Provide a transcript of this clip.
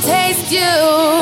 taste you.